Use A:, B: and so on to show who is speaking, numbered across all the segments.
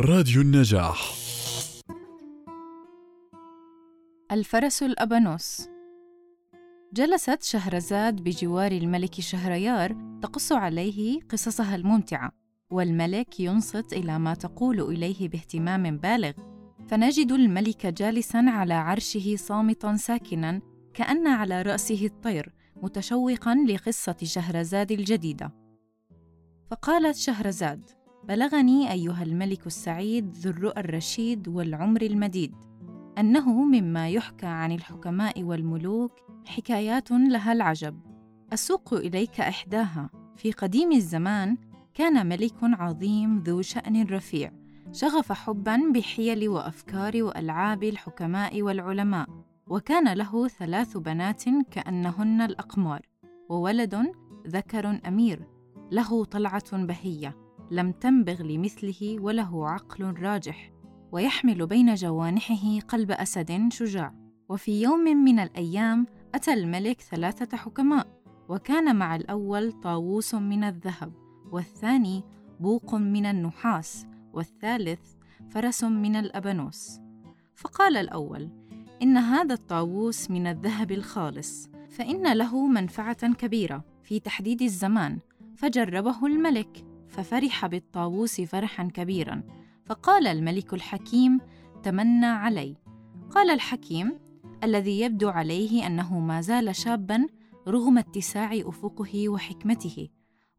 A: راديو النجاح.
B: الفرس الأبانوس. جلست شهرزاد بجوار الملك شهريار تقص عليه قصصها الممتعة والملك ينصت إلى ما تقول إليه باهتمام بالغ. فنجد الملك جالسا على عرشه صامتا ساكنا كأن على رأسه الطير متشوقا لقصة شهرزاد الجديدة. فقالت شهرزاد بلغني أيها الملك السعيد ذو الرؤى الرشيد والعمر المديد أنه مما يحكى عن الحكماء والملوك حكايات لها العجب. أسوق إليك إحداها. في قديم الزمان كان ملك عظيم ذو شأن رفيع شغف حبا بحيل وأفكار وألعاب الحكماء والعلماء وكان له ثلاث بنات كأنهن الأقمار وولد ذكر أمير له طلعة بهية. لم تنبغ لمثله وله عقل راجح ويحمل بين جوانحه قلب أسد شجاع. وفي يوم من الأيام أتى الملك ثلاثة حكماء وكان مع الأول طاووس من الذهب والثاني بوق من النحاس والثالث فرس من الأبانوس. فقال الأول إن هذا الطاووس من الذهب الخالص فإن له منفعة كبيرة في تحديد الزمان فجربه الملك ففرح بالطاووس فرحا كبيرا. فقال الملك الحكيم تمنى علي. قال الحكيم الذي يبدو عليه أنه ما زال شابا رغم اتساع أفقه وحكمته.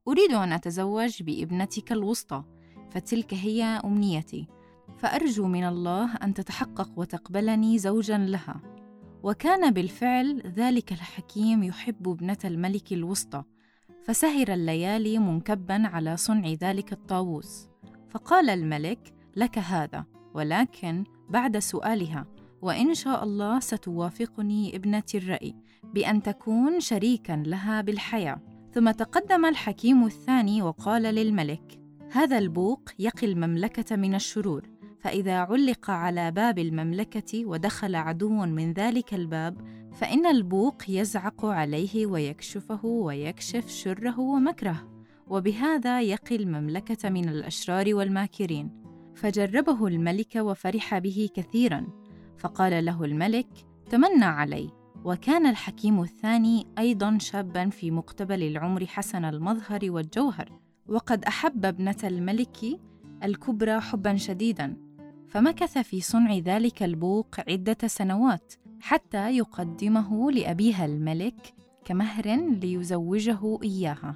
B: أريد أن أتزوج بابنتك الوسطى فتلك هي أمنيتي. فأرجو من الله أن تتحقق وتقبلني زوجا لها. وكان بالفعل ذلك الحكيم يحب ابنة الملك الوسطى. فسهر الليالي منكبا على صنع ذلك الطاووس. فقال الملك لك هذا ولكن بعد سؤالها وإن شاء الله ستوافقني ابنتي الرأي بأن تكون شريكا لها بالحياة. ثم تقدم الحكيم الثاني وقال للملك هذا البوق يقي المملكة من الشرور فإذا علق على باب المملكة ودخل عدو من ذلك الباب فإن البوق يزعق عليه ويكشفه ويكشف شره ومكره وبهذا يقي المملكة من الأشرار والماكرين. فجربه الملك وفرح به كثيرا فقال له الملك تمنى علي. وكان الحكيم الثاني أيضا شابا في مقتبل العمر حسن المظهر والجوهر. وقد أحب ابنة الملك الكبرى حبا شديدا فمكث في صنع ذلك البوق عدة سنوات حتى يقدمه لأبيها الملك كمهر ليزوجه إياها.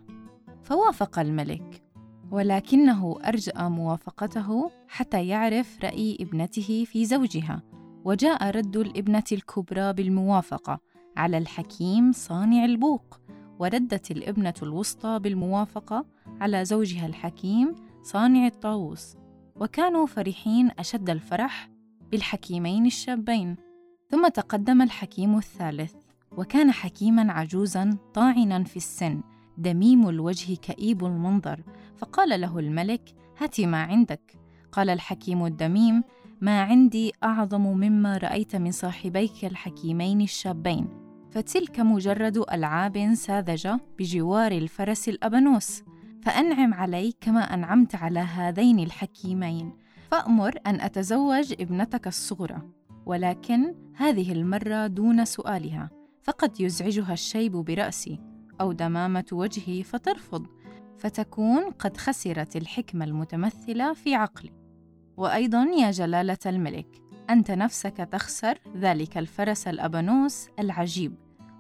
B: فوافق الملك ولكنه أرجأ موافقته حتى يعرف رأي ابنته في زوجها. وجاء رد الابنة الكبرى بالموافقة على الحكيم صانع البوق وردت الابنة الوسطى بالموافقة على زوجها الحكيم صانع الطاووس. وكانوا فرحين أشد الفرح بالحكيمين الشابين. ثم تقدم الحكيم الثالث وكان حكيما عجوزا طاعنا في السن دميم الوجه كئيب المنظر فقال له الملك هات ما عندك. قال الحكيم الدميم ما عندي أعظم مما رأيت من صاحبيك الحكيمين الشابين. فتلك مجرد ألعاب ساذجة بجوار الفرس الابانوس فأنعم علي كما أنعمت على هذين الحكيمين. فأمر أن أتزوج ابنتك الصغرى. ولكن هذه المرة دون سؤالها فقد يزعجها الشيب برأسي أو دمامة وجهي فترفض فتكون قد خسرت الحكمة المتمثلة في عقلي. وأيضا يا جلالة الملك أنت نفسك تخسر ذلك الفرس الأبانوس العجيب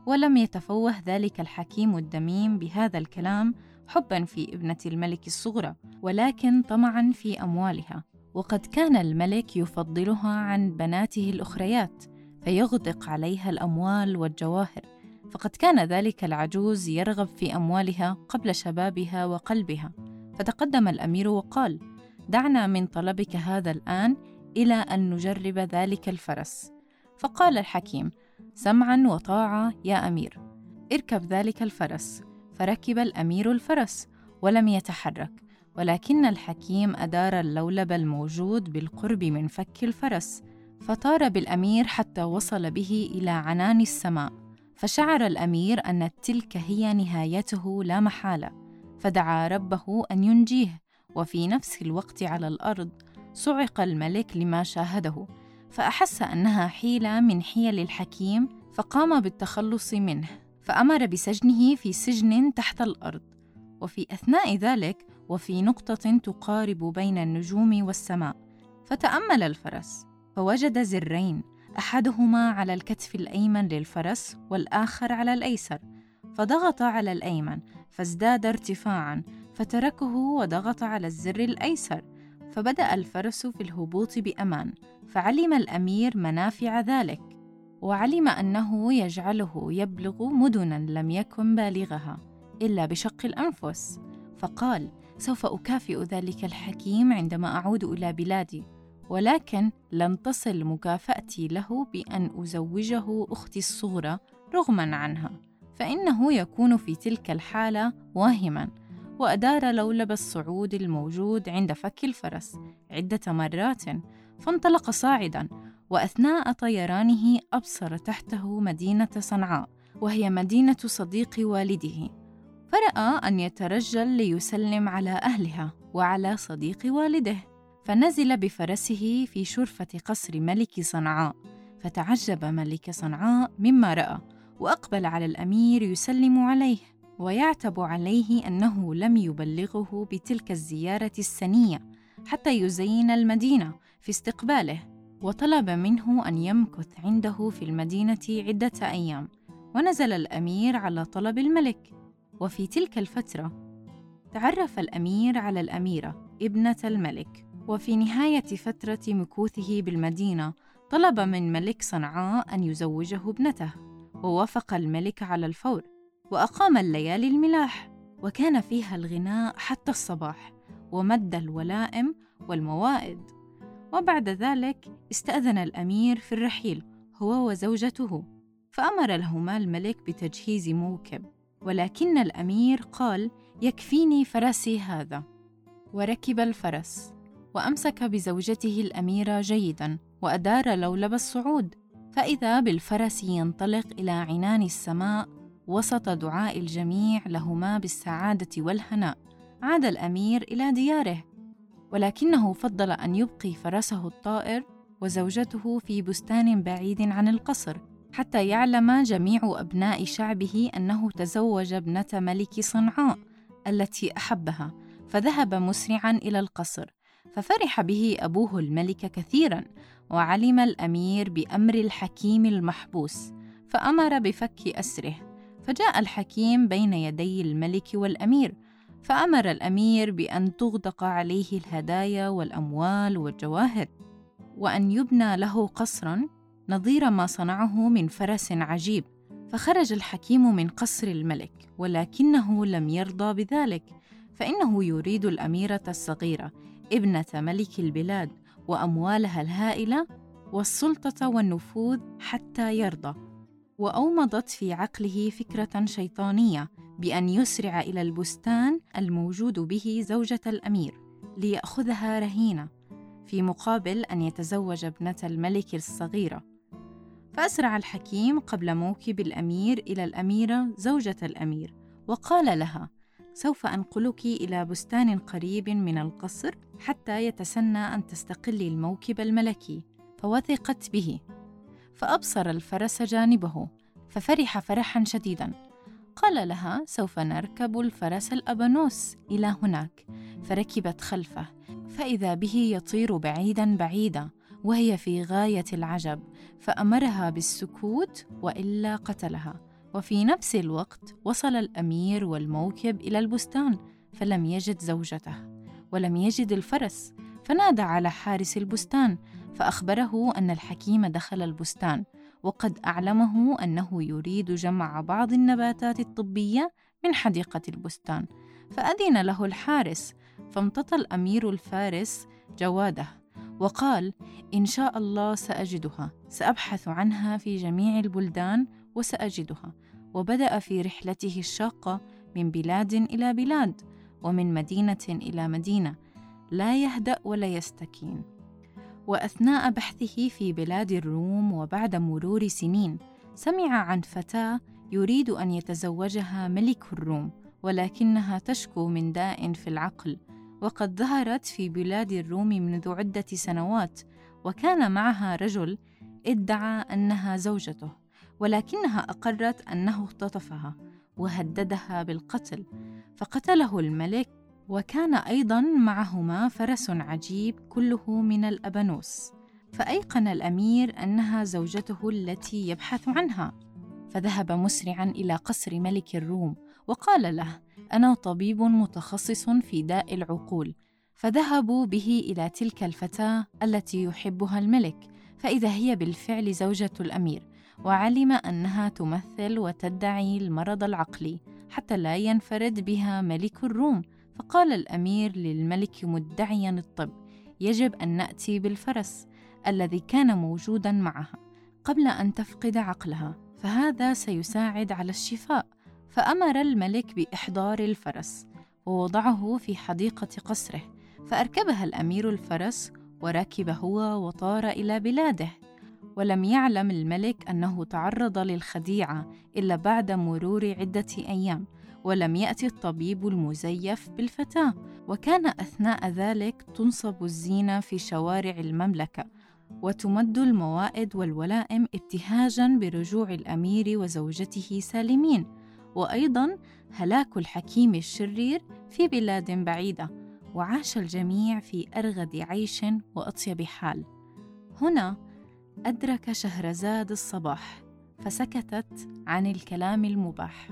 B: ولم يتفوه ذلك الحكيم الدميم بهذا الكلام حبا في ابنة الملك الصغرى ولكن طمعا في أموالها. وقد كان الملك يفضلها عن بناته الأخريات فيغدق عليها الأموال والجواهر. فقد كان ذلك العجوز يرغب في أموالها قبل شبابها وقلبها. فتقدم الأمير وقال دعنا من طلبك هذا الآن إلى أن نجرب ذلك الفرس. فقال الحكيم سمعا وطاعة يا أمير. اركب ذلك الفرس. فركب الأمير الفرس ولم يتحرك. ولكن الحكيم أدار اللولب الموجود بالقرب من فك الفرس فطار بالأمير حتى وصل به إلى عنان السماء فشعر الأمير أن تلك هي نهايته لا محالة فدعا ربه أن ينجيه وفي نفس الوقت على الأرض صعق الملك لما شاهده فأحس أنها حيلة من حيل الحكيم فقام بالتخلص منه فأمر بسجنه في سجن تحت الأرض وفي أثناء ذلك وفي نقطة تقارب بين النجوم والسماء فتأمل الفرس فوجد زرين أحدهما على الكتف الأيمن للفرس والآخر على الأيسر فضغط على الأيمن فازداد ارتفاعا فتركه وضغط على الزر الأيسر فبدأ الفرس في الهبوط بأمان فعلم الأمير منافع ذلك وعلم أنه يجعله يبلغ مدنا لم يكن بالغها إلا بشق الأنفس فقال سوف أكافئ ذلك الحكيم عندما أعود إلى بلادي ولكن لن تصل مكافأتي له بأن أزوجه أختي الصغرى رغما عنها فإنه يكون في تلك الحالة واهما وأدار لولب الصعود الموجود عند فك الفرس عدة مرات فانطلق صاعدا وأثناء طيرانه أبصر تحته مدينة صنعاء وهي مدينة صديق والده. فرأى أن يترجل ليسلم على أهلها وعلى صديق والده فنزل بفرسه في شرفة قصر ملك صنعاء فتعجب ملك صنعاء مما رأى وأقبل على الأمير يسلم عليه ويعتب عليه أنه لم يبلغه بتلك الزيارة السنية حتى يزين المدينة في استقباله وطلب منه أن يمكث عنده في المدينة عدة أيام ونزل الأمير على طلب الملك. وفي تلك الفترة تعرف الأمير على الأميرة ابنة الملك وفي نهاية فترة مكوثه بالمدينة طلب من ملك صنعاء أن يزوجه ابنته ووافق الملك على الفور وأقام الليالي الملاح وكان فيها الغناء حتى الصباح ومد الولائم والموائد. وبعد ذلك استأذن الأمير في الرحيل هو وزوجته فأمر لهما الملك بتجهيز موكب. ولكن الأمير قال يكفيني فرسي هذا. وركب الفرس وأمسك بزوجته الأميرة جيدا وأدار لولب الصعود. فإذا بالفرس ينطلق إلى عنان السماء وسط دعاء الجميع لهما بالسعادة والهناء. عاد الأمير إلى دياره ولكنه فضل أن يبقي فرسه الطائر وزوجته في بستان بعيد عن القصر. حتى يعلم جميع أبناء شعبه أنه تزوج ابنة ملك صنعاء التي أحبها فذهب مسرعا إلى القصر ففرح به أبوه الملك كثيرا وعلم الأمير بأمر الحكيم المحبوس فأمر بفك أسره فجاء الحكيم بين يدي الملك والأمير فأمر الأمير بأن تغدق عليه الهدايا والأموال والجواهر وأن يبنى له قصرا نظير ما صنعه من فرس عجيب فخرج الحكيم من قصر الملك ولكنه لم يرضى بذلك فإنه يريد الأميرة الصغيرة ابنة ملك البلاد وأموالها الهائلة والسلطة والنفوذ حتى يرضى. وأومضت في عقله فكرة شيطانية بأن يسرع إلى البستان الموجود به زوجة الأمير ليأخذها رهينة في مقابل أن يتزوج ابنة الملك الصغيرة. فأسرع الحكيم قبل موكب الأمير إلى الأميرة زوجة الأمير وقال لها سوف أنقلك إلى بستان قريب من القصر حتى يتسنى أن تستقلي الموكب الملكي. فوثقت به. فأبصر الفرس جانبه ففرح فرحا شديدا. قال لها سوف نركب الفرس الأبانوس إلى هناك. فركبت خلفه. فإذا به يطير بعيدا بعيدا. وهي في غاية العجب فأمرها بالسكوت وإلا قتلها. وفي نفس الوقت وصل الأمير والموكب إلى البستان فلم يجد زوجته ولم يجد الفرس فنادى على حارس البستان فأخبره أن الحكيم دخل البستان وقد أعلمه أنه يريد جمع بعض النباتات الطبية من حديقة البستان. فأذن له الحارس فامتطى الأمير الفارس جواده. وقال إن شاء الله سأجدها. سأبحث عنها في جميع البلدان وسأجدها. وبدأ في رحلته الشاقة من بلاد إلى بلاد ومن مدينة إلى مدينة. لا يهدأ ولا يستكين. وأثناء بحثه في بلاد الروم وبعد مرور سنين سمع عن فتاة يريد أن يتزوجها ملك الروم ولكنها تشكو من داء في العقل. وقد ظهرت في بلاد الروم منذ عدة سنوات وكان معها رجل ادعى أنها زوجته ولكنها أقرت أنه اختطفها وهددها بالقتل فقتله الملك وكان أيضا معهما فرس عجيب كله من الأبانوس فأيقن الأمير أنها زوجته التي يبحث عنها فذهب مسرعا إلى قصر ملك الروم وقال له أنا طبيب متخصص في داء العقول فذهبوا به إلى تلك الفتاة التي يحبها الملك فإذا هي بالفعل زوجة الأمير وعلم أنها تمثل وتدعي المرض العقلي حتى لا ينفرد بها ملك الروم. فقال الأمير للملك مدعيا الطب يجب أن نأتي بالفرس الذي كان موجودا معها قبل أن تفقد عقلها فهذا سيساعد على الشفاء. فأمر الملك بإحضار الفرس ووضعه في حديقة قصره فأركبها الأمير الفرس وركب هو وطار إلى بلاده. ولم يعلم الملك أنه تعرض للخديعة إلا بعد مرور عدة أيام ولم يأتي الطبيب المزيف بالفتاة. وكان أثناء ذلك تنصب الزينة في شوارع المملكة وتمد الموائد والولائم ابتهاجا برجوع الأمير وزوجته سالمين. وأيضا هلاك الحكيم الشرير في بلاد بعيدة وعاش الجميع في أرغد عيش وأطيب حال. هنا أدرك شهرزاد الصباح فسكتت عن الكلام المباح.